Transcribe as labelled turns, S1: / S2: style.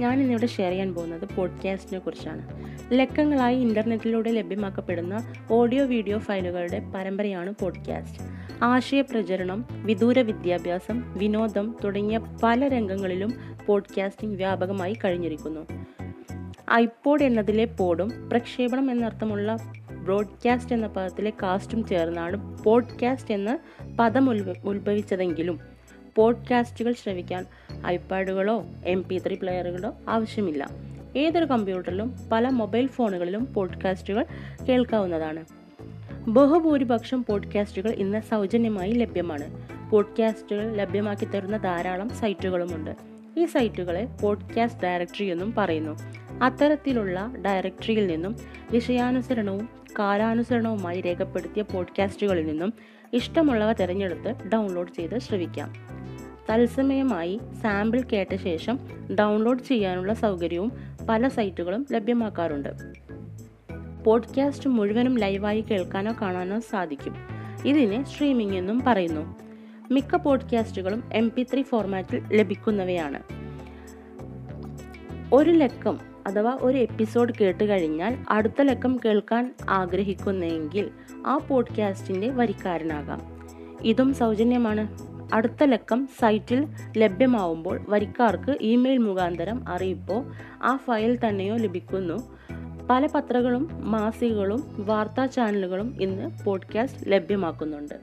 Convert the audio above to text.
S1: ഞാൻ ഇന്നിവിടെ ഷെയർ ചെയ്യാൻ പോകുന്നത് പോഡ്കാസ്റ്റിനെ കുറിച്ചാണ്. ലക്കങ്ങളായി ഇന്റർനെറ്റിലൂടെ ലഭ്യമാക്കപ്പെടുന്ന ഓഡിയോ വീഡിയോ ഫയലുകളുടെ പരമ്പരയാണ് പോഡ്കാസ്റ്റ് ആശയ പ്രചരണം വിദൂര വിദ്യാഭ്യാസം വിനോദം തുടങ്ങിയ പല രംഗങ്ങളിലും പോഡ്കാസ്റ്റിംഗ് വ്യാപകമായി കഴിഞ്ഞിരിക്കുന്നു. ഐപോഡ് എന്നതിലെ പോഡും പ്രക്ഷേപണം എന്നർത്ഥമുള്ള ബ്രോഡ്കാസ്റ്റ് എന്ന പദത്തിലെ കാസ്റ്റും ചേർന്നാണ് പോഡ്കാസ്റ്റ് എന്ന പദം ഉത്ഭ ഉത്ഭവിച്ചതെങ്കിലും പോഡ്കാസ്റ്റുകൾ ശ്രവിക്കാൻ ഐപാഡുകളോ എം പി ത്രീ പ്ലെയറുകളോ ആവശ്യമില്ല. ഏതൊരു കമ്പ്യൂട്ടറിലും പല മൊബൈൽ ഫോണുകളിലും പോഡ്കാസ്റ്റുകൾ കേൾക്കാവുന്നതാണ്. ബഹുഭൂരിപക്ഷം പോഡ്കാസ്റ്റുകൾ ഇന്ന് സൗജന്യമായി ലഭ്യമാണ്. പോഡ്കാസ്റ്റുകൾ ലഭ്യമാക്കി തരുന്ന ധാരാളം സൈറ്റുകളുമുണ്ട്. ഈ സൈറ്റുകളെ പോഡ്കാസ്റ്റ് ഡയറക്ടറി എന്നും പറയുന്നു. അത്തരത്തിലുള്ള ഡയറക്ടറിയിൽ നിന്നും വിഷയാനുസരണവും കാലാനുസരണവുമായി രേഖപ്പെടുത്തിയ പോഡ്കാസ്റ്റുകളിൽ നിന്നും ഇഷ്ടമുള്ളവ തിരഞ്ഞെടുത്ത് ഡൗൺലോഡ് ചെയ്ത് ശ്രവിക്കാം. തത്സമയമായി സാമ്പിൾ കേട്ട ശേഷം ഡൗൺലോഡ് ചെയ്യാനുള്ള സൗകര്യവും പല സൈറ്റുകളും ലഭ്യമാക്കാറുണ്ട്. പോഡ്കാസ്റ്റ് മുഴുവനും ലൈവായി കേൾക്കാനോ കാണാനോ സാധിക്കും. ഇതിനെ സ്ട്രീമിംഗ് എന്നും പറയുന്നു. മിക്ക പോഡ്കാസ്റ്റുകളും എം പി ത്രീ ഫോർമാറ്റിൽ ലഭിക്കുന്നവയാണ്. ഒരു ലക്കം അഥവാ ഒരു എപ്പിസോഡ് കേട്ട് കഴിഞ്ഞാൽ അടുത്ത ലക്കം കേൾക്കാൻ ആഗ്രഹിക്കുന്നെങ്കിൽ ആ പോഡ്കാസ്റ്റിന്റെ വരിക്കാരനാകാം. ഇതും സൗജന്യമാണ്. അടുത്ത ലക്കം സൈറ്റിൽ ലഭ്യമാവുമ്പോൾ വരിക്കാർക്ക് ഇമെയിൽ മുഖാന്തരം അറിയിപ്പോ ആ ഫയൽ തന്നെയോ ലഭിക്കുന്നു. പല പത്രങ്ങളും മാസികകളും വാർത്താ ചാനലുകളും ഇന്ന് പോഡ്കാസ്റ്റ് ലഭ്യമാക്കുന്നുണ്ട്.